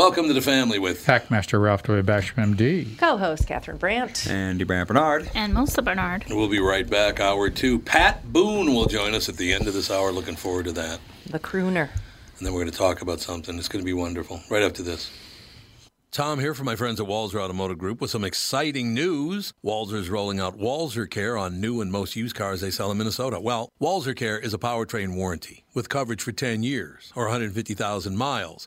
Welcome to the family with Packmaster Ralph W. Basham, MD. Co-host Catherine Brandt. Andy Brandt Barnard. And Melissa Barnard. We'll be right back. Hour two. Pat Boone will join us at the end of this hour. Looking forward to that. The crooner. And then we're going to talk about something. It's going to be wonderful. Right after this. Tom here from my friends at Walser Automotive Group with some exciting news. Walser's rolling out Walser Care on new and most used cars they sell in Minnesota. Well, Walser Care is a powertrain warranty with coverage for 10 years or 150,000 miles.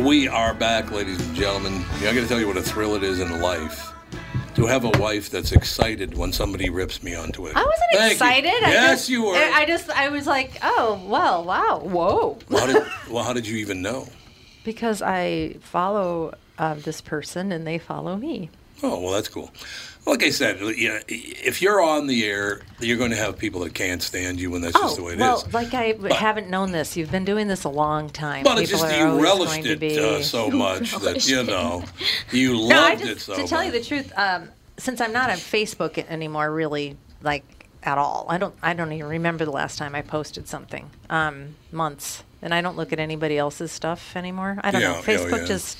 We are back, ladies and gentlemen. Yeah, I got to tell you what a thrill it is in life to have a wife that's excited when somebody rips me on Twitter. I wasn't Thank you. excited. I yes, just, you were. I just, I was like, oh, well, wow, whoa. Well, how did, well, how did you even know? Because I follow uh, this person and they follow me. Oh, well, that's cool. Like I said, you know, if you're on the air, you're going to have people that can't stand you, and that's just the way it is. Oh, well, like I haven't known this. You've been doing this a long time. But it's just you relished it be- uh, so much that you know you loved no, it just, so to tell you the truth, um, since I'm not on Facebook anymore, really, like at all. I don't. I don't even remember the last time I posted something. Um, months, and I don't look at anybody else's stuff anymore. I don't Yeah, know. oh, Facebook yeah. just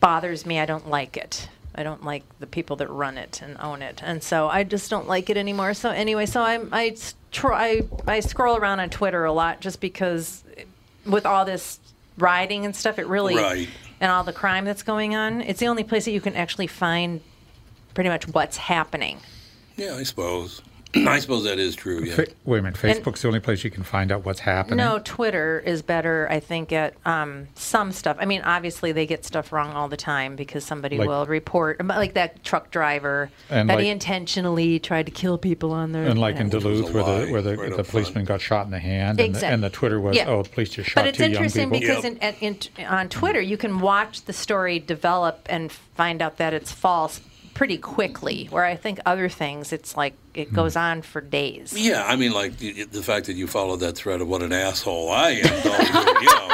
bothers me. I don't like it. I don't like the people that run it and own it, and so I just don't like it anymore. So anyway, so I'm I try I scroll around on Twitter a lot just because with all this rioting and stuff, it really Right. and all the crime that's going on, it's the only place that you can actually find pretty much what's happening. Yeah, I suppose. I suppose that is true. Yeah. Fa- wait a minute. Facebook's the only place you can find out what's happening. No, Twitter is better, I think, at um, some stuff. I mean, obviously they get stuff wrong all the time because somebody Like- will report, like that truck driver And that he intentionally tried to kill people on there. And like in Yeah. Which Duluth, where the where the, right the up policeman got shot in the hand, and, the, and the Twitter was, Yeah. oh, the police just shot But it's two young interesting people. because Yep. in, in, on Twitter you can watch the story develop and find out that it's false pretty quickly. Where I think other things, it's like Hmm. it goes on for days. Yeah, I mean, like the, the fact that you followed that thread of what an asshole I am. told you, you know,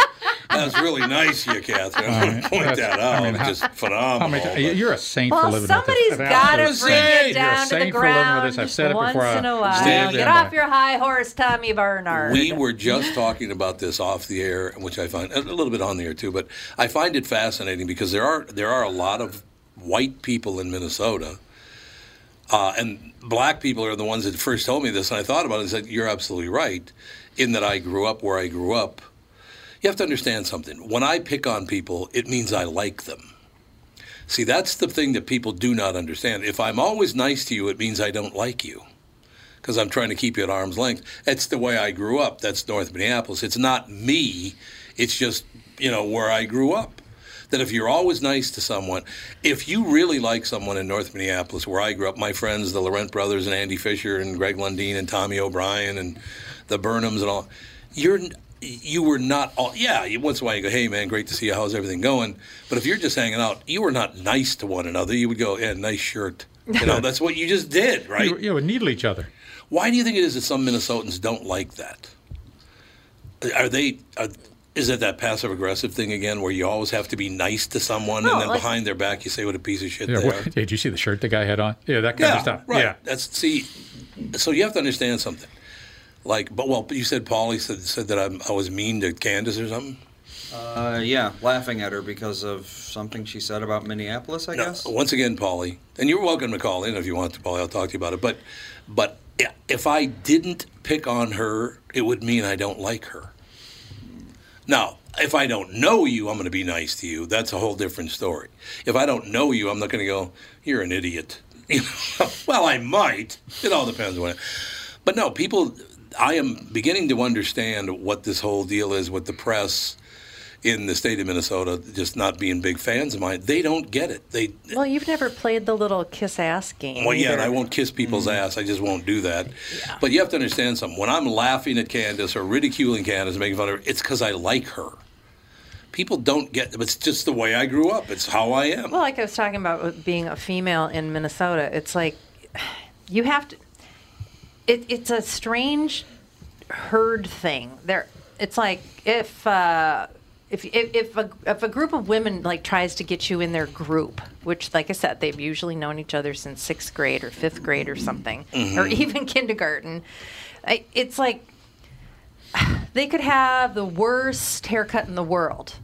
that's really nice, of you, Catherine. I want to point That's- that I out. mean, how- just How phenomenal. many but- you're a saint for Well, living somebody's with this. got to Absolute bring saying, it you're a down to the saint for ground this. I've said it once before. in a while. Stand Get off your high horse, Tommy Barnard. We were just talking about this off the air, which I find a little bit on the air too. But I find it fascinating because there are there are a lot of white people in Minnesota, uh, and black people are the ones that first told me this. And I thought about it and said, "You're absolutely right." In that I grew up where I grew up. You have to understand something. When I pick on people, it means I like them. See, that's the thing that people do not understand. If I'm always nice to you, it means I don't like you because I'm trying to keep you at arm's length. That's the way I grew up. That's North Minneapolis. It's not me. It's just you know where I grew up. That if you're always nice to someone, if you really like someone in North Minneapolis, where I grew up, my friends, the Laurent brothers and Andy Fisher and Greg Lundeen and Tommy O'Brien and the Burnhams and all, you're you were not all yeah. Once in a while you go, hey man, great to see you. How's everything going? But if you're just hanging out, you were not nice to one another. You would go, yeah, nice shirt. You know, that's what you just did, right? You, you would needle each other. Why do you think it is that some Minnesotans don't like that? Are they? Are, is it that passive aggressive thing again, where you always have to be nice to someone, No, and then like- behind their back you say what a piece of shit Yeah, they what, are? did you see the shirt the guy had on? Yeah, that kind Yeah, of stuff. right. Yeah. That's see. So you have to understand something. Like, but well, you said Paulie said said that I'm, I was mean to Candace or something. Uh, yeah, laughing at her because of something she said about Minneapolis, I No, guess. once again, Paulie, and you're welcome to call in if you want to, Paulie. I'll talk to you about it. But, but if I didn't pick on her, it would mean I don't like her. Now, if I don't know you, I'm going to be nice to you. That's a whole different story. If I don't know you, I'm not going to go, "You're an idiot." Well, I might. It all depends on it. But no, people. I am beginning to understand what this whole deal is with the press in the state of Minnesota just not being big fans of mine. They don't get it. They Well, you've never played the little kiss ass game. well, yeah, and. I won't kiss people's ass. I just won't do that. But you have to understand something. When I'm laughing at Candace or ridiculing Candace, making fun of her, it's because I like her. People don't get. It. It's just the way I grew up. It's how I am. Well, like I was talking about being a female in Minnesota, it's like you have to. It, it's a strange herd thing. There, it's like if uh, if if if a, if a group of women like tries to get you in their group, which, like I said, they've usually known each other since sixth grade or fifth grade or something, or mm-hmm. even kindergarten. I, it's like they could have the worst haircut in the world.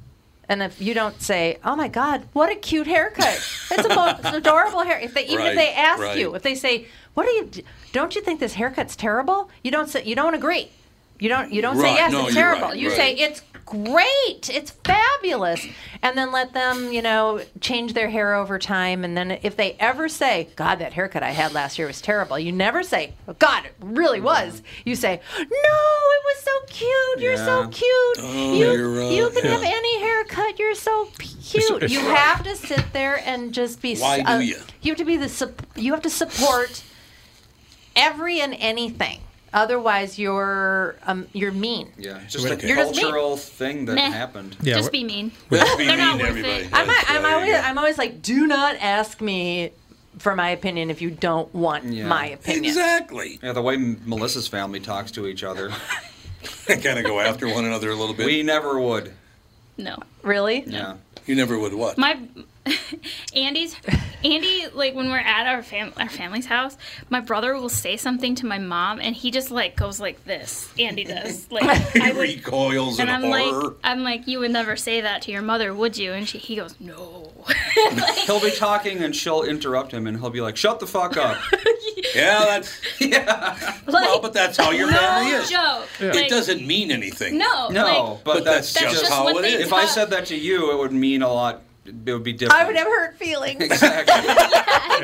And if you don't say, "Oh my God, what a cute haircut! It's a most adorable hair," if they even Right, if they ask right. you, if they say, "What do you? Don't you think this haircut's terrible?" You don't say, you don't agree. You don't you don't say yes, no, it's terrible. right, you right. say it's great, it's fabulous, and then let them you know change their hair over time. And then if they ever say, "God, that haircut I had last year was terrible," you never say, oh, "God, it really was." You say, "No, it was so cute. You're so cute. Oh, you uh, you can yeah. have any haircut. You're so cute." it's- you have to sit there and just be. Why uh, do you? You have to be the. You have to support every and anything. Otherwise, you're um, you're mean. Yeah, it's just a You're just mean. cultural thing that Meh. happened. Yeah, Just be mean. Let's be They're mean not worth everybody. it. I'm, That's- I'm there always go. I'm always like, do not ask me for my opinion if you don't want Yeah. my opinion. Exactly. Yeah, the way Melissa's family talks to each other, they kind of go after one another a little bit. we never would. No. Really? Yeah. you never would what? My Andy's Andy like when we're at our fam our family's house, my brother will say something to my mom and he just like goes like this. Andy does. Like he I would recoils in and I'm horror. like I'm like you would never say that to your mother, would you? And she he goes, "No." He'll be talking and she'll interrupt him and he'll be like, "Shut the fuck up." yeah, that's like, well, but that's how your family is. joke. It Like, doesn't mean anything. No. No, like, but, But that's, that's That's just just how it is. it. If I said that to you, it would mean a lot. It would be different. I would have hurt feelings. Exactly.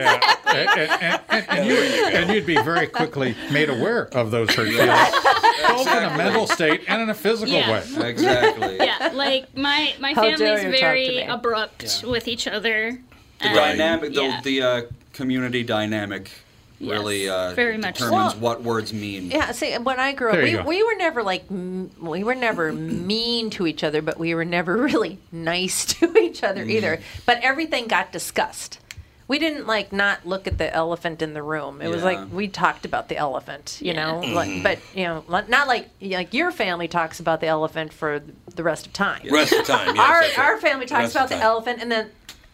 yeah. and, and, and, and, you, and you'd be very quickly made aware of those hurt feelings, both in a mental state and in a physical Yeah. way. exactly. yeah, like my my How family's you talk to very me. abrupt with each other. The dynamic, the, yeah. the uh, community dynamic, Yes, really uh, very much determines Well- what words mean. Yeah, see, when I grew up, we, go. we were never like, m- we were never mean to each other, but we were never really nice to each other mm. either. But everything got discussed. We didn't like not look at the elephant in the room. It was like we talked about the elephant, you Yeah. know. Like, mm. but you know, not like like your family talks about the elephant for the rest of time. Rest of time, yes, our right. our family talks Rest about of the elephant, and then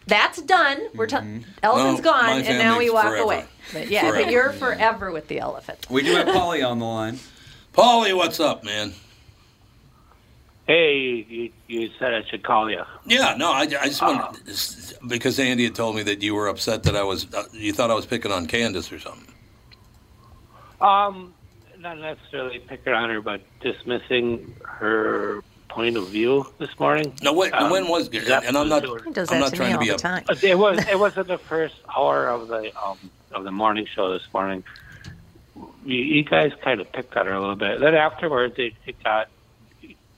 that's done. We're ta- mm-hmm. elephant's No, gone, and now we walk forever. away. But yeah, Forever. but you're forever with the elephant. We do have Polly on the line. Polly, what's up, man? Hey, you, you said I should call you. Yeah, no, I, I just wanted because Andy had told me that you were upset that I was, uh, you thought I was picking on Candace or something. Um, not necessarily picking on her, but dismissing her point of view this morning. No, wait, Um, when was? that And I'm not, He does I'm not to trying to be the up. time. It was. It was in the first hour of the um, of the morning show this morning. You, you guys kind of picked on her a little bit. Then afterwards, it, it got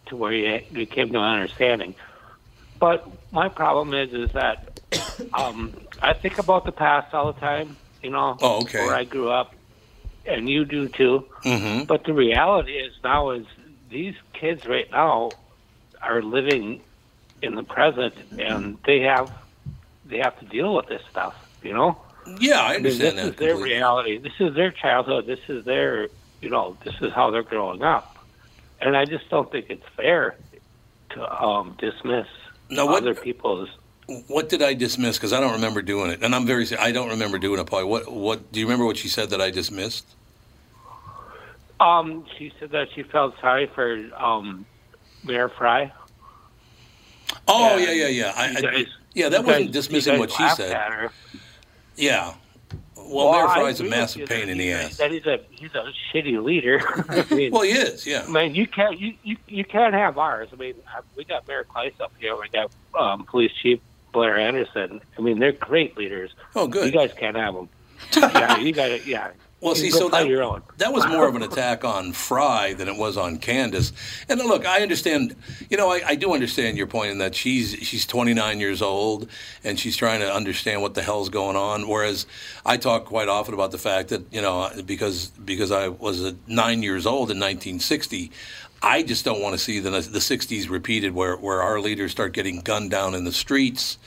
to where you, you came to an understanding. But my problem is, is that um, I think about the past all the time. You know, Oh, okay. where I grew up, and you do too. Mm-hmm. But the reality is now is these kids right now are living in the present, and they have they have to deal with this stuff. You know, Yeah, I I mean, this understand is that. their completely. reality. This is their childhood. This is their, you know, this is how they're growing up. And I just don't think it's fair to um, dismiss Now, what- other people's. What did I dismiss? Because I don't remember doing it, and I'm very. I don't remember doing it, Polly. What? What? Do you remember what she said that I dismissed? Um, she said that she felt sorry for um, Mayor Frey. Oh Yeah. yeah, yeah, yeah. I, guys- yeah, that wasn't guys- dismissing what she said. Yeah. Well, Mayor I Frey's a massive pain in the ass. That he's a he's a shitty leader. I mean, Well, he is. Yeah. I mean, you can't you, you, you can't have ours. I mean, we got Mayor Kleis up here. We got um, Police Chief Blair Anderson. I mean, they're great leaders. Oh, good. You guys can't have them. yeah, you got it. Yeah. Well, see, so that, that was more of an attack on Frey than it was on Candace. And look, I understand. You know, I, I do understand your point in that she's she's 29 years old and she's trying to understand what the hell's going on. Whereas I talk quite often about the fact that you know because because I was nine years old in 1960. I just don't want to see the the 60s repeated, where where our leaders start getting gunned down in the streets.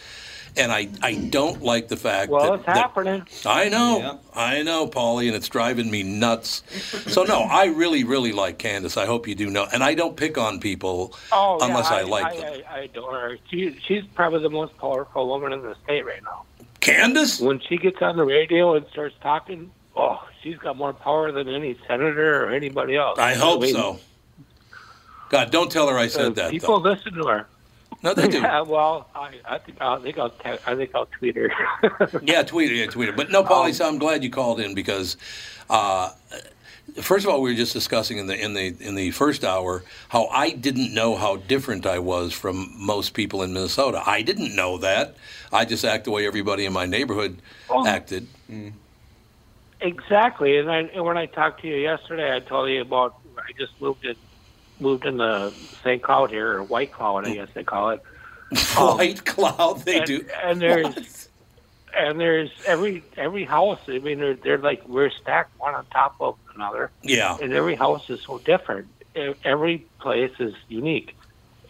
And I, I don't like the fact Well, that, it's that- happening. I know, Yeah. I know, Paulie, and it's driving me nuts. So no, I really, really like Candace. I hope you do know, and I don't pick on people Oh, unless yeah, I, like them. I, I adore her. She, she's probably the most powerful woman in the state right now. Candace? When she gets on the radio and starts talking, oh, she's got more power than any senator or anybody else. I hope mean, so. God, don't tell her I uh, said that. people Though. listen to her. No, they do. Yeah, well, I, I think I think I'll te- I think I'll tweet her. Yeah, tweet her. yeah, tweet her. But no, Um, Paulie, so I'm glad you called in because, uh, first of all, we were just discussing in the in the in the first hour how I didn't know how different I was from most people in Minnesota. I didn't know that. I just act the way everybody in my neighborhood Oh. acted. exactly. And, I, and when I talked to you yesterday, I told you about I just moved in moved in the St. Cloud here or White Cloud, I guess they call it. Um, White cloud, they and, do. And there's What? and there's every every house. I mean, they're, they're like we're stacked one on top of another, Yeah. and every house is so different. Every place is unique,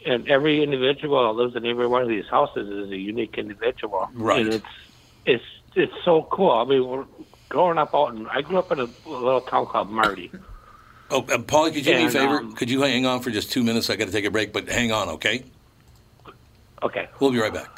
and every individual that lives in every one of these houses is a unique individual. Right. And it's it's it's so cool. I mean, we're growing up out in. I grew up in a little town called Marty. Oh, uh, Paulie, could you do me a favor? um, could you hang on for just two minutes? I got to take a break, but hang on, okay? Okay. We'll be right back.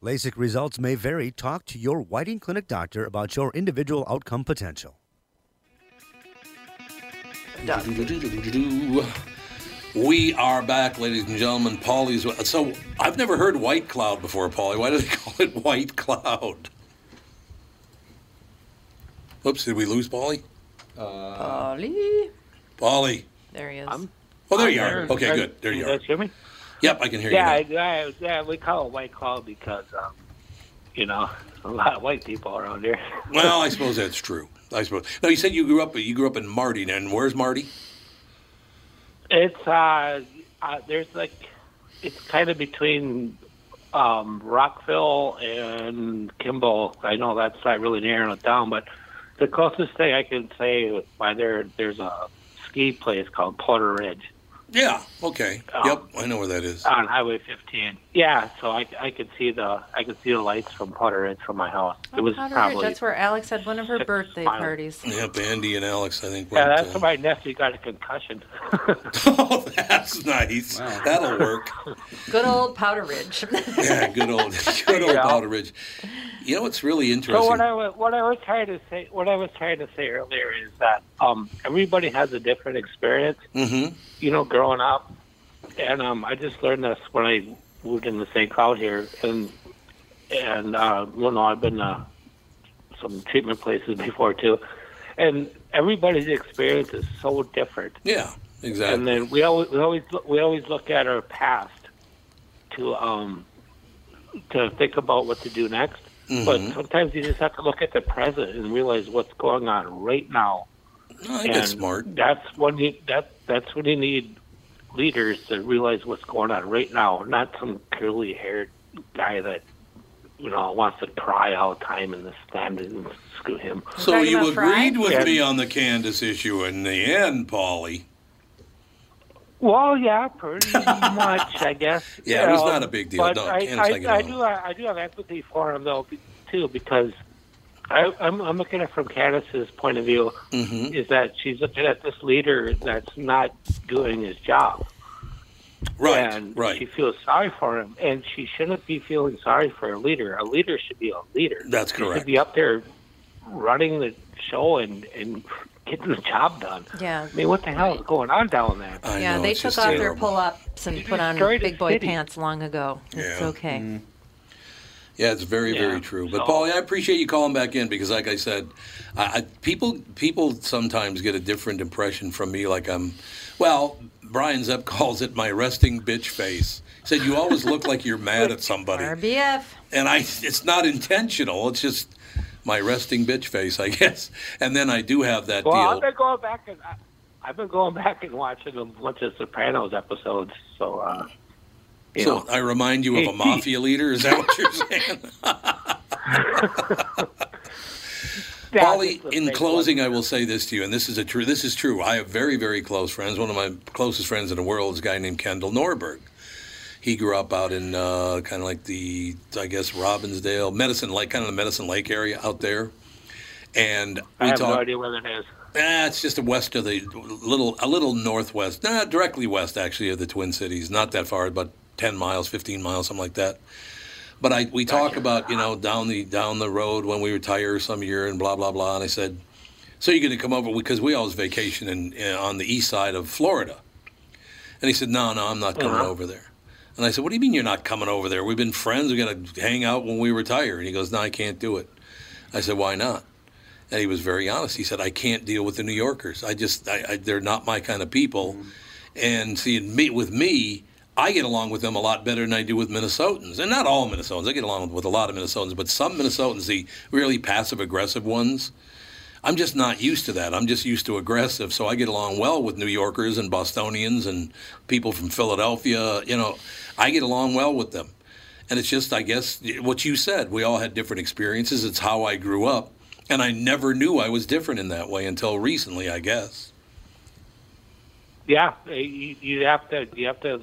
LASIK results may vary. Talk to your Whiting Clinic doctor about your individual outcome potential. We are back, ladies and gentlemen. Paulie's. So I've never heard White Cloud before, Paulie. Why do they call it White Cloud? Oops, did we lose Paulie? Uh, Ollie. Paulie. There he is. Oh, there I'm you are. Okay, good. There can you you are. guys hear me? Yep, I can hear Yeah, you. I, I, yeah, we call it White Claw because, um, you know, a lot of white people around here. Well, I suppose that's true. I suppose. No, you said you grew up. You grew up in Marty, and where's Marty? It's uh, uh there's like it's kind of between um Rockville and Kimball. I know that's not really narrowing it down, but the closest thing I can say by there there's a ski place called Powder Ridge Yeah. Okay. Um, yep, I know where that is. on Highway 15. Yeah, so I I could see the I could see the lights from Powder Ridge from my house. It was Powder Ridge, probably That's where Alex had one of her birthday miles. parties. Yep, Andy and Alex, I think. yeah, that's where my nephew got a concussion. oh, that's nice. That'll work. Good old Powder Ridge. Yeah, good old, good old Yeah. Powder Ridge. You know what's really interesting? So what I was what I was trying to say what I was trying to say earlier is that um, everybody has a different experience. mm-hmm. You know, growing up, and um, I just learned this when I moved in the St. Cloud here, and and uh, you know I've been to some treatment places before too, and everybody's experience is so different. Yeah, exactly. And then we always we always look- we always look at our past to um to think about what to do next. But Mhm. sometimes you just have to look at the present and realize what's going on right now. I think and that's smart. That's when you that that's when you need leaders to realize what's going on right now, not some curly haired guy that you know wants to cry all the time and the stand and screw him. So you about Frey? agreed with Yeah. me on the Candace issue in the end, Paulie. Well, yeah, pretty much, I guess. Yeah, it was not a big deal. But No, I, Candace, I I, I do, I do have empathy for him though, too, because I, I'm, I'm looking at it from Candace's point of view. Mhm. Is that she's looking at this leader that's not doing his job, Right, and right. she feels sorry for him, and she shouldn't be feeling sorry for a leader. A leader should be a leader. That's She correct. should be up there running the show and and getting the job done. yeah. I mean, what the hell is going on down there? I Yeah, know, they took just off their pull-ups and put on destroyed big boy city. pants long ago. It's Yeah. okay. Yeah, it's very, Yeah, very true. But so- Paulie, I appreciate you calling back in because, like I said, I, I, people people sometimes get a different impression from me. Like I'm, well, Brian Zepp calls it my resting bitch face. He said you always look like you're mad at somebody, RBF. and I it's not intentional. It's just my resting bitch face, I guess. And then I do have that Well, I've been going back and I, I've been going back and watching a bunch of Sopranos episodes. So, uh, you so know. I remind you of a mafia leader. Is that what you're saying? Polly, in closing, I will say this to you, and this is a true. This is true. I have very, very close friends. One of my closest friends in the world is a guy named Kendall Norberg. He grew up out in uh, kind of like the, I guess, Robbinsdale, Medicine Lake, kind of the Medicine Lake area out there. And I have talk, no idea where that is. Eh, it's just a west of the little, a little northwest, not nah, directly west actually of the Twin Cities, not that far, but 10 miles, 15 miles, something like that. But I we talk about, you know, down the down the road when we retire some year and blah, blah, blah. And I said, so you're going to come over because we always vacation in, in, on the east side of Florida. And he said, no, no, I'm not coming uh-huh. over there. And I said, what do you mean you're not coming over there? We've been friends. We're going to hang out when we retire. And he goes, no, I can't do it. I said, why not? And he was very honest. He said, I can't deal with the New Yorkers. I just, I, I, they're not my kind of people. Mm-hmm. And see, meet with me, I get along with them a lot better than I do with Minnesotans. And not all Minnesotans. I get along with a lot of Minnesotans, but some Minnesotans, the really passive aggressive ones, I'm just not used to that. I'm just used to aggressive. So I get along well with New Yorkers and Bostonians and people from Philadelphia. You know, I get along well with them. And it's just, I guess, what you said. We all had different experiences. It's how I grew up. And I never knew I was different in that way until recently, I guess. Yeah, you, you have to you have to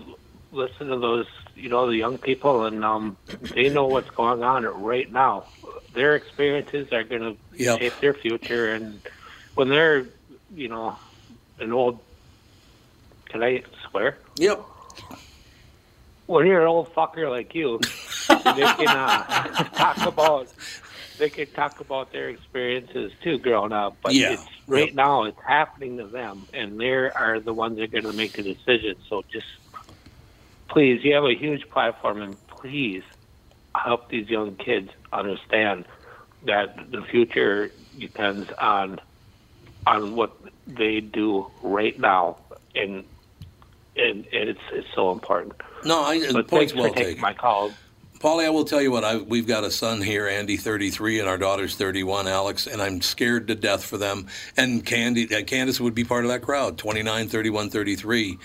listen to those you know the young people, and um, they know what's going on right now. Their experiences are going to Yep. shape their future, and when they're you know an old, can I swear? Yep. when you're an old fucker like you, they can uh, talk about they can talk about their experiences too growing up. But Yeah. it's, right Yep. now, it's happening to them, and they are the ones that are going to make the decision. So just please, you have a huge platform, and please help these young kids understand that the future depends on on what they do right now and and, and it's it's so important. No, I, the point's well taken. my call. Paulie, I will tell you what. I, we've got a son here, Andy, 33, and our daughter's 31, Alex, and I'm scared to death for them. And Candy, uh, Candace would be part of that crowd, 29, 31, 33.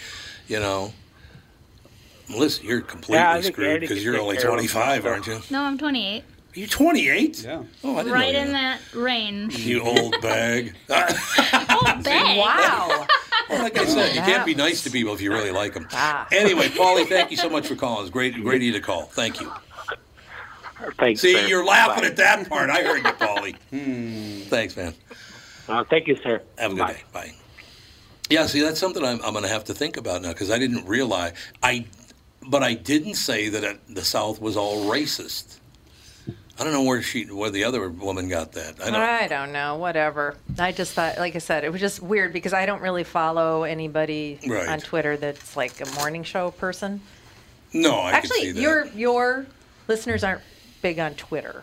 You know, Melissa, you're completely Yeah, screwed because you're only 25, aren't you? No, I'm 28. You're 28? Yeah. Oh, I didn't Right know in that. that range. You old bag. Oh, bang. Wow. Well, like I said, you can't be nice to people if you really like them. Ah. Anyway, Paulie, thank you so much for calling. It's great, great of you to call. Thank you. Thanks. See, sir. you're laughing Bye. at that part. I heard you, Paulie. Thanks, man. Uh, thank you, sir. Have a good Bye. day. Bye. Yeah, see, that's something I'm, I'm going to have to think about now because I didn't realize I, but I didn't say that it, the South was all racist. I don't know where she, where the other woman got that. I don't. I don't know. Whatever. I just thought, like I said, it was just weird because I don't really follow anybody Right. on Twitter that's like a morning show person. No, I Actually, your your listeners aren't big on Twitter.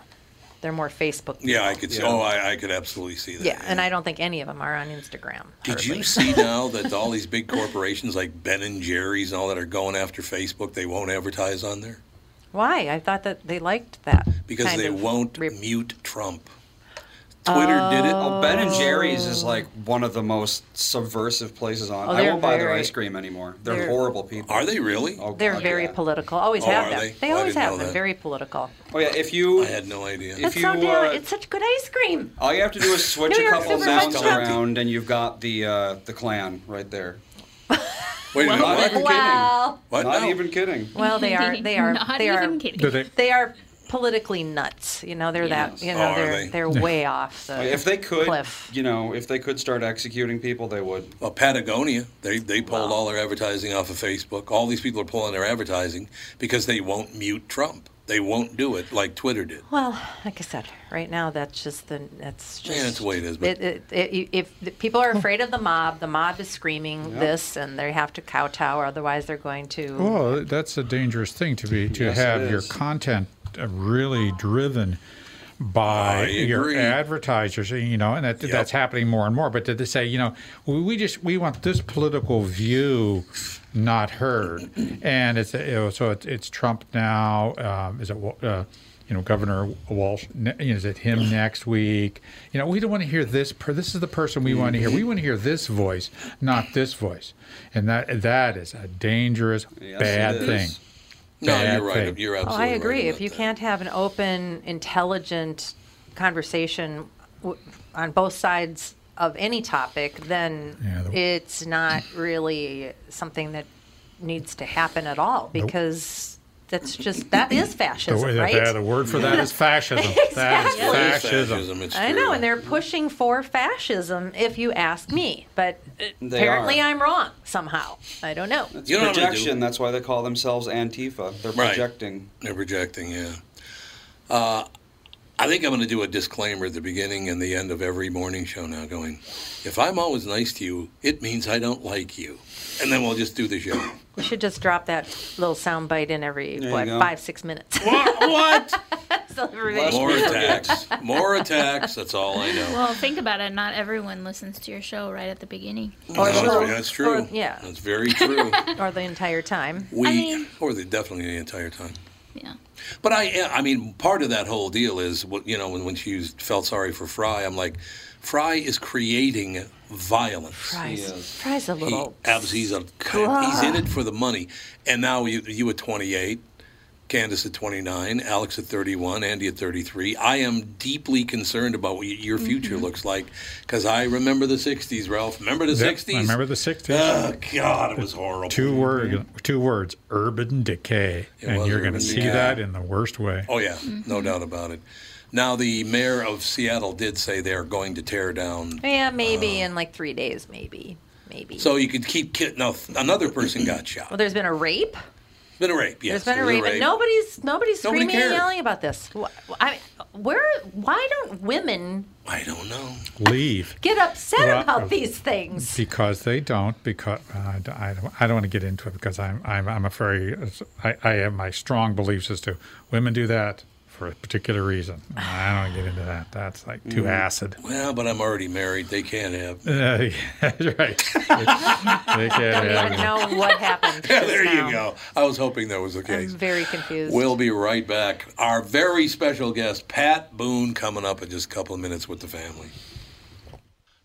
They're more Facebook. yeah, I could see. Oh, I, I could absolutely see that. Yeah, and I don't think any of them are on Instagram. Did hardly. you see now that all these big corporations like Ben and Jerry's and all that are going after Facebook? They won't advertise on there Why? I thought that they liked that. because they won't rep- mute Trump. Twitter did it. Oh, Ben and Jerry's is like one of the most subversive places on. Oh, I won't buy their ice cream anymore. They're, they're- horrible people. Are they really? Oh, They're God, very yeah. political. Always Oh, have are them. they? They Oh, I always have know them. that. Very political. Oh yeah, if you I had no idea. If It's you, so uh, it's such good ice cream. all you have to do is switch a couple Super nouns around, and you've got the uh, the clan right there. Wait a minute. Not What? even Well, What? Not No. even kidding. well, they are. They are. Not they are. even kidding. They? They are politically nuts. You know, they're that. You Oh, know, are they're they? they're way off the If they could, cliff. you know, if they could start executing people, they would. Well, Patagonia, they, they pulled Wow. all their advertising off of Facebook. All these people are pulling their advertising because they won't mute Trump. They won't do it like Twitter did. Well, like I said, right now that's just the that's just Yeah, that's the way it is, but- It, it, it, if the people are afraid of the mob, the mob is screaming this, and they have to kowtow, or otherwise they're going to. Well, that's a dangerous thing to be to Yes, have your content really driven by your advertisers, you know, and that, Yep. that's happening more and more. But did they say, you know, we, we just we want this political view not heard, and it's you know, so it's, it's Trump now. Um, is it uh, you know Governor Walz? ne- You know, is it him next week? You know, we don't want to hear this. Per, this is the person we want to hear. We want to hear this voice, not this voice, and that that is a dangerous, Yes, bad it is. Thing. No, Bad you're right. thing. You're Oh, absolutely I agree. right if you that. can't have an open, intelligent conversation w- on both sides of any topic, then Yeah, the- it's not really something that needs to happen at all because that's just that is fascism, way- right? the, the word for that is fascism. Exactly. It is fascism. It's I know, and they're pushing for fascism, if you ask me. But They apparently, are. I'm wrong somehow. I don't know. It's You know what I'm gonna do? projection. That's why they call themselves Antifa. They're Right. projecting. They're projecting, yeah. Uh, I think I'm going to do a disclaimer at the beginning and the end of every morning show now going, if I'm always nice to you, it means I don't like you. And then we'll just do the show. We should just drop that little sound bite in every There you what go. five six minutes. what? What? so everybody- More attacks. More attacks. That's all I know. Well, think about it. Not everyone listens to your show right at the beginning. Or No, she'll- that's, that's true. or- yeah. That's very true. or the entire time. We, mean- or the, definitely the entire time. Yeah. But I, eh, I mean, part of that whole deal is, what you know, when, when she used, felt sorry for Frey, I'm like, Frey is creating violence. Frey's, is. Frey's a He, little. abs- he's a he's in it for the money. And now you you at 28, Candace at 29, Alex at 31, Andy at 33. I am deeply concerned about what your future Mm-hmm. looks like because I remember the 60s, Ralph. Remember the Yep, 60s? I remember the 60s. Oh God, it was horrible. two word, two words: urban decay, It and you're going to see decay. that in the worst way. Oh yeah, no doubt about it. Now the mayor of Seattle did say they are going to tear down. Yeah, maybe in like three days, maybe, maybe. uh, So you could keep ki- no. Another person got shot. well, there's been a rape. It's been a rape. Yes, there's been a there was rape, and nobody's nobody's Nobody screaming and yelling about this. I where? Why don't women I don't know. Leave get upset Well, about uh, these things? because they don't. Because uh, I, don't- I don't. I don't want to get into it because I'm. I'm. I'm a very. I, I have my strong beliefs as to women do that. For a particular reason. I don't get into that. That's like too Mm. acid. Well, but I'm already married. They can't have. Uh, that's right. they can't Don't have even know what happened. Yeah, there now. you go. I was hoping that was the case. I'm case. very confused. We'll be right back. Our very special guest, Pat Boone, coming up in just a couple of minutes with the family.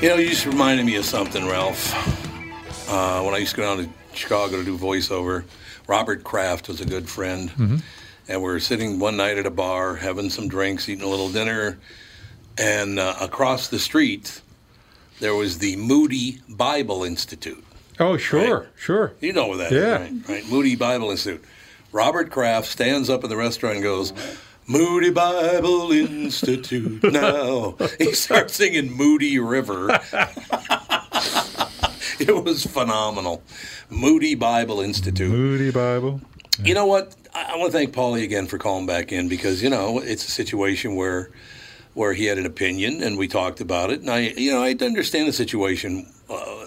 You know, you just reminded me of something, Ralph. Uh, when I used to go down to Chicago to do voiceover, Robert Kraft was a good friend. Mhm. And we were sitting one night at a bar, having some drinks, eating a little dinner. And uh, across the street, there was the Moody Bible Institute. Oh, sure, sure. You know that is, Yeah. right? right? Moody Bible Institute. Robert Kraft stands up in the restaurant and goes, Moody Bible Institute now. he starts singing Moody River. it was phenomenal. Moody Bible Institute. Moody Bible. You know what? I, I want to thank Paulie again for calling back in because you know it's a situation where where he had an opinion and we talked about it, and I you know I understand the situation. Uh,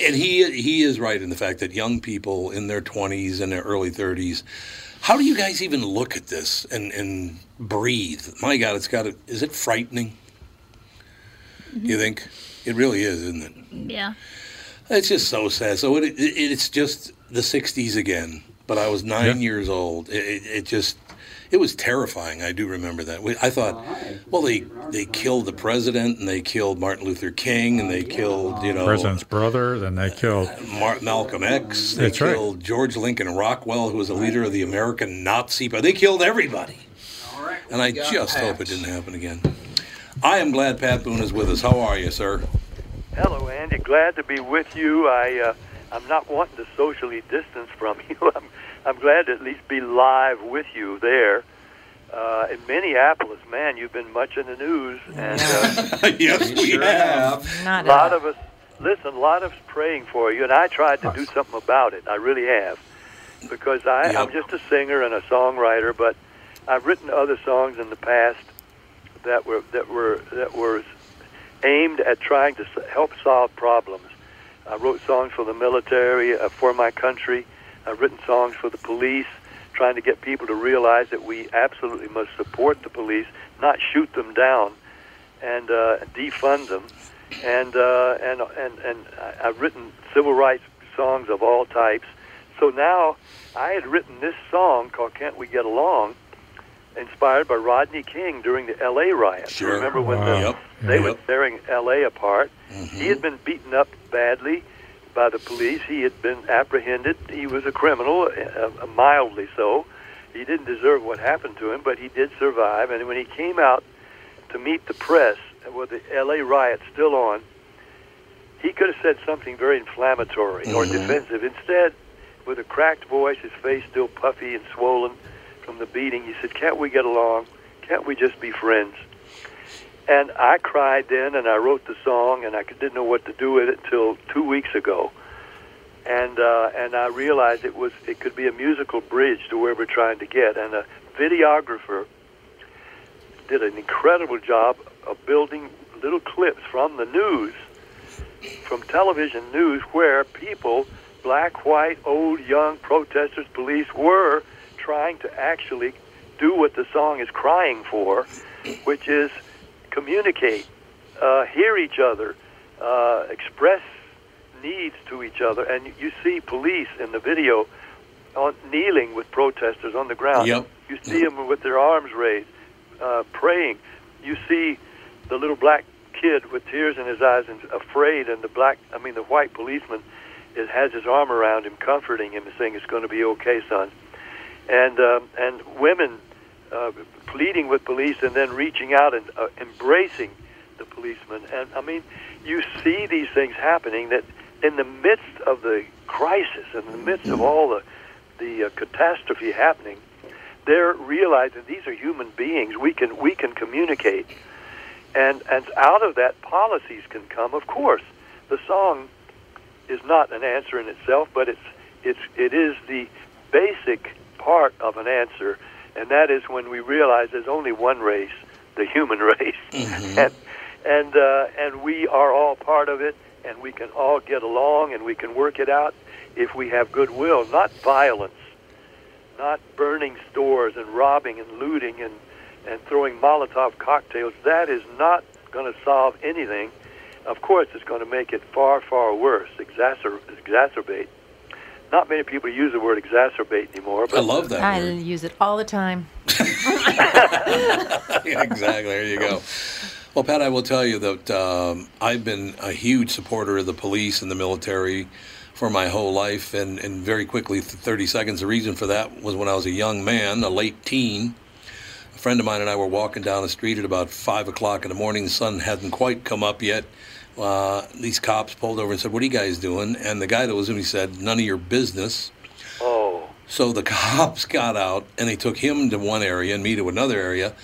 and he he is right in the fact that young people in their 20s and their early 30s how do you guys even look at this and, and breathe my god it's got to is it frightening you mm-hmm. think it really is isn't it Yeah. it's just so sad. So it, it, it's just the '60s again. But I was nine Yeah. years old. It, it, it just, it was terrifying. I do remember that. We- I thought, well, they they killed the president and they killed Martin Luther King and they killed you know President's brother. Then they killed. Mar- Malcolm X. They That's right. killed George Lincoln Rockwell, who was a leader of the American Nazi Party. They killed everybody. And I just hope it didn't happen again. I am glad Pat Boone is with us. How are you, sir? Hello, Andy. Glad to be with you. I uh, I'm not wanting to socially distance from you. I'm I'm glad to at least be live with you there. Uh, in Minneapolis, man, you've been much in the news, and uh, yes, we sure have. Not a lot at of us. Listen, a lot of us praying for you, and I tried to do something about it. I really have, because I, I'm just a singer and a songwriter, but I've written other songs in the past that were that were that were aimed at trying to help solve problems. I wrote songs for the military, uh, for my country. I've written songs for the police, trying to get people to realize that we absolutely must support the police, not shoot them down, and uh, defund them. And uh, and and and I've written civil rights songs of all types. So now I had written this song called "Can't We Get Along," inspired by Rodney King during the L.A. riots. Sure. Remember when Wow. the, Yep. they Yep. were tearing L.A. apart? He had been beaten up badly by the police. He had been apprehended. He was a criminal, uh, uh, mildly so. He didn't deserve what happened to him, but he did survive. And when he came out to meet the press with the L.A. riots still on, he could have said something very inflammatory or Mhm. defensive. Instead, with a cracked voice, his face still puffy and swollen from the beating, he said, "Can't we get along? Can't we just be friends?" And I cried then, and I wrote the song, and I didn't know what to do with it until two weeks ago. And uh, and I realized it was it could be a musical bridge to where we're trying to get. And a videographer did an incredible job of building little clips from the news, from television news, where people, black, white, old, young, protesters, police, were trying to actually do what the song is crying for, which is communicate uh, hear each other, uh, express needs to each other, and you see police in the video on kneeling with protesters on the ground. Yep. You see them with their arms raised, uh, praying. You see the little black kid with tears in his eyes and afraid, and the black, I mean, the white policeman is, has his arm around him, comforting him, and saying, "It's going to be okay, son." And um, and women uh, pleading with police, and then reaching out and uh, embracing the policeman. And I mean, you see these things happening that in the midst of the crisis, in the midst of all the the uh, catastrophe happening, they're realizing these are human beings. We can we can communicate, and and out of that, policies can come. Of course, the song is not an answer in itself, but it's it's it is the basic part of an answer, and that is when we realize there's only one race, the human race, and and uh, and we are all part of it, and we can all get along, and we can work it out if we have goodwill, not violence, not burning stores and robbing and looting and and throwing Molotov cocktails. That is not going to solve anything. Of course, it's going to make it far, far worse, exacer- exacerbate. Not many people use the word exacerbate anymore. But I love that I word. use it all the time. exactly. There you go. Well, Pat, I will tell you that um, I've been a huge supporter of the police and the military for my whole life, and, and very quickly, 30 seconds. The reason for that was when I was a young man, a late teen. A friend of mine and I were walking down the street at about five o'clock in the morning. The sun hadn't quite come up yet. Uh, these cops pulled over and said, "What are you guys doing?" And the guy that was with me said, "None of your business." Oh, So the cops got out and they took him to one area and me to another area.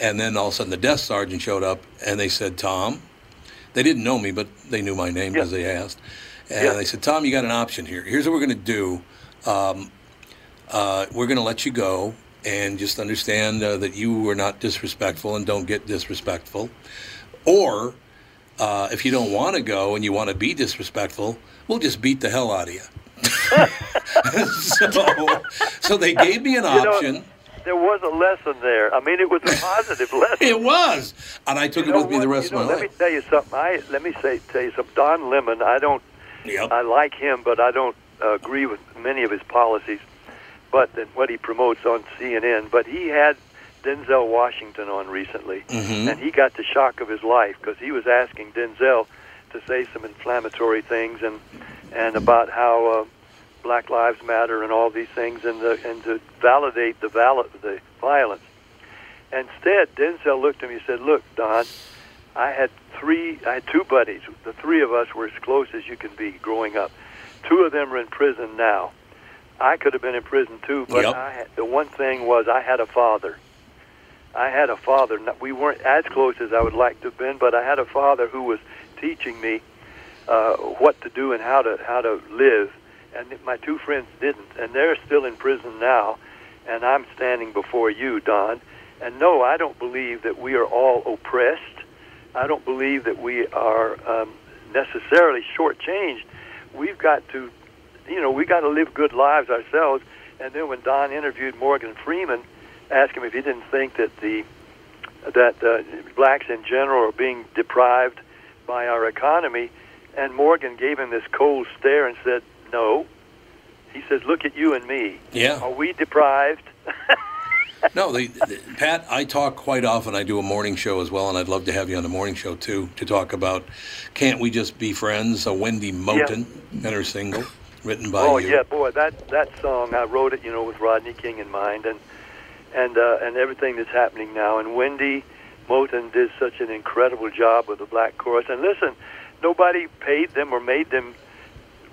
And then all of a sudden the desk sergeant showed up and they said, Tom, they didn't know me, but they knew my name because they asked. And Yeah. they said, Tom, you got an option here. Here's what we're going to do. Um, uh, we're going to let you go and just understand uh, that you were not disrespectful and don't get disrespectful. Or uh, if you don't want to go and you want to be disrespectful, we'll just beat the hell out of you. so, so they gave me an You know, option. there was a lesson there. I mean, it was a positive lesson. It was, and I took You it with me the rest you know, of my let life. Let me tell you something. I let me say tell you something. Don Lemon, I don't. Yep. I like him, but I don't uh, agree with many of his policies. But and what he promotes on CNN. But he had Denzel Washington on recently, Mhm. and he got the shock of his life because he was asking Denzel to say some inflammatory things and and about how uh, Black Lives Matter and all these things, and the, and to validate the val- the violence. Instead, Denzel looked at me and said, "Look, Don, I had three. I had two buddies. The three of us were as close as you can be growing up. Two of them are in prison now. I could have been in prison too, but Yep. I had, the one thing was I had a father. I had a father. We weren't as close as I would like to have been, but I had a father who was teaching me uh, what to do and how to how to live. And my two friends didn't, and they're still in prison now. And I'm standing before you, Don. And no, I don't believe that we are all oppressed. I don't believe that we are um, necessarily shortchanged. We've got to, you know, we got to live good lives ourselves. And then when Don interviewed Morgan Freeman, asked him if he didn't think that the that uh, blacks in general are being deprived by our economy, and Morgan gave him this cold stare and said, "No." He says, "Look at you and me. Yeah. Are we deprived?" No, they, they- Pat, I talk quite often. I do a morning show as well, and I'd love to have you on the morning show too to talk about "Can't We Just Be Friends?" A Wendy Moten and her single, written by oh you. yeah, boy, that that song I wrote it, you know, with Rodney King in mind, and and uh, and everything that's happening now. And Wendy Moten did such an incredible job with the black chorus. And listen, nobody paid them or made them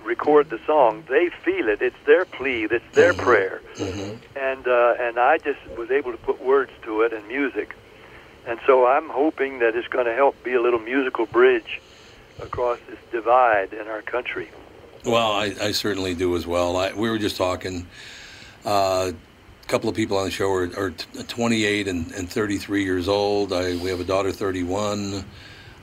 record the song. They feel it. It's their plea. It's their prayer. And uh, and I just was able to put words to it and music. And so I'm hoping that it's going to help be a little musical bridge across this divide in our country. Well, I, I certainly do as well. I, we were just talking. Uh, couple of people on the show are, are t- 28 and, and 33 years old. I, we have a daughter, 31.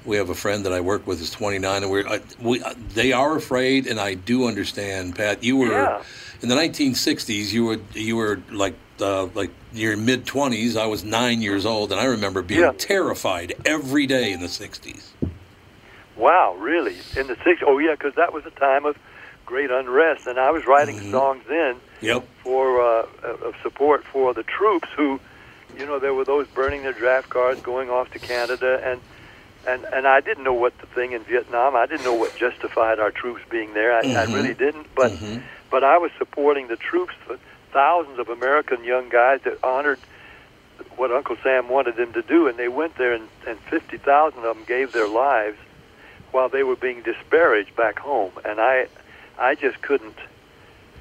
We have a friend that I work with is 29, and we're I, we, uh, they are afraid, and I do understand. Pat, you were Yeah. in the 1960s. You were you were like uh, like your mid 20s. I was nine years old, and I remember being Yeah. terrified every day in the 60s. Wow, really? In the six? Oh yeah, because that was a time of great unrest, and I was writing Mm-hmm. songs then Yep. for uh, of support for the troops who, you know, there were those burning their draft cards, going off to Canada, and and and I didn't know what the thing in Vietnam. I didn't know what justified our troops being there. I, I Mhm. really didn't. But Mhm. but I was supporting the troops. For thousands of American young guys that honored what Uncle Sam wanted them to do, and they went there, and, and fifty thousand of them gave their lives while they were being disparaged back home. And I, I just couldn't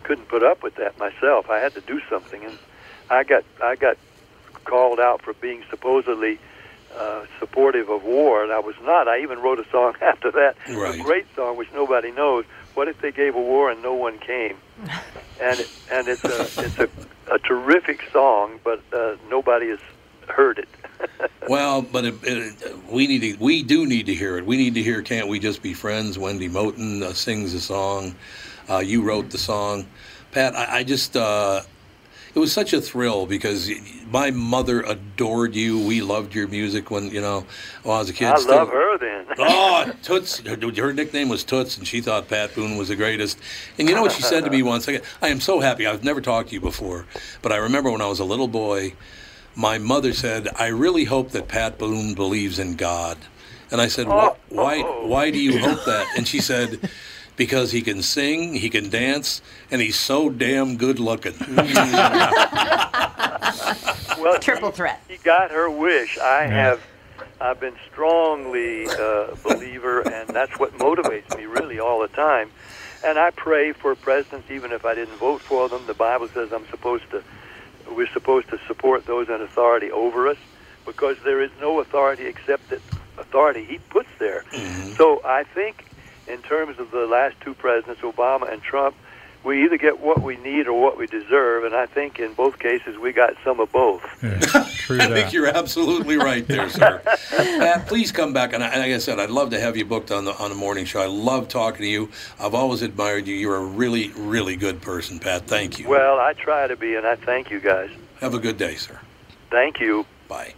couldn't put up with that myself. I had to do something, and I got I got called out for being supposedly uh, supportive of war, and I was not. I even wrote a song after that, Right. a great song which nobody knows. What if they gave a war and no one came? and it, and it's a it's a, a terrific song, but uh, nobody has heard it. Well, but it, it, we need to, we do need to hear it. We need to hear "Can't We Just Be Friends." Wendy Moten uh, sings the song. Uh, you wrote the song, Pat. I, I just uh, it was such a thrill because my mother adored you. We loved your music when you know when I was a kid. I Still- love her then. oh, Toots. Her, her nickname was Toots, and she thought Pat Boone was the greatest. And you know what she said to me once? I, I am so happy. I've never talked to you before, but I remember when I was a little boy, my mother said, "I really hope that Pat Boone believes in God." And I said, "Why? Why, why do you hope that?" And she said. Because he can sing, he can dance, and he's so damn good looking. well, triple threat. He got her wish. I Yeah. have. I've been strongly uh, a believer, and that's what motivates me really all the time. And I pray for presidents, even if I didn't vote for them. The Bible says I'm supposed to. We're supposed to support those in authority over us, because there is no authority except that authority He puts there. Mm-hmm. So I think, in terms of the last two presidents, Obama and Trump, we either get what we need or what we deserve, and I think in both cases we got some of both. True I think you're absolutely right there, sir. Pat, please come back. And I- like I said, I'd love to have you booked on the on the morning show. I love talking to you. I've always admired you. You're a really, really good person, Pat. Thank you. Well, I try to be, and I thank you guys. Have a good day, sir. Thank you. Bye.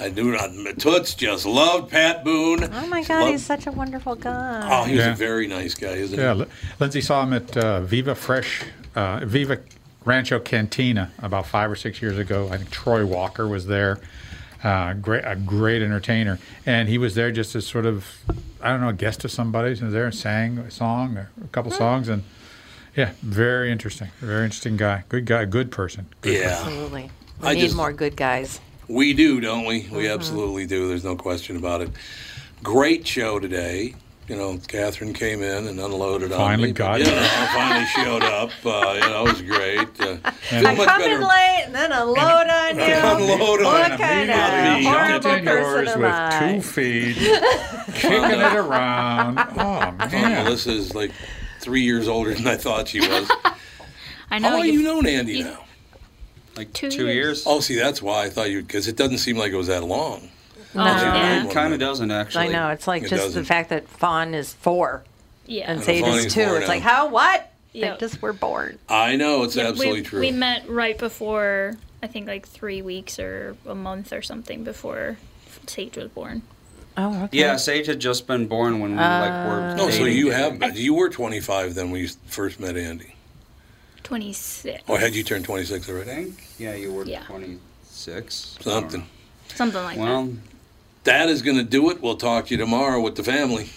I do not. Toots just loved Pat Boone. Oh my God, loved- he's such a wonderful guy. Oh, he was Yeah. a very nice guy, isn't Yeah, he? Li- Lindsay saw him at uh, Viva Fresh, uh, Viva Rancho Cantina about five or six years ago. I think Troy Walker was there, uh, great, a great entertainer, and he was there just as sort of, I don't know, a guest of somebody's. He was there and sang a song, or a couple songs, and yeah, very interesting, very interesting guy, good guy, good person. Good Yeah. Absolutely. We I need just- more good guys. We do, don't we? We Mm-hmm. absolutely do. There's no question about it. Great show today. You know, Catherine came in and unloaded on Finally me. got but, you know, finally showed up. Uh, you know, it was great. Uh, feel I come better. in late and then unload on you. Unload on what him. kind Immediately of jumped horrible in yours person with I? two feet, kicking it around. Oh I thought man, Melissa's like three years older than I thought she was. I know How long you- you known Andy you- now? Like Two two, years. years. Oh, see, that's why I thought you because it doesn't seem like it was that long. Oh, no. yeah. It kind of doesn't actually. I know. It's like It just doesn't. the fact that Fawn is four Yeah. and Sage Fawny's is two. It's now. like, how? What? Yep. They just were born. I know it's Yeah, absolutely we, true. We met right before, I think like three weeks or a month or something before Sage was born. Oh, okay. Yeah, Sage had just been born when we like were. Oh. no, so you have you were 25 then when you first met Andy. 26. Or had you turned 26 I already? think. Yeah, you were Yeah. 26. Something. Something like that. Well, that. That is going to do it. We'll talk to you tomorrow with the family.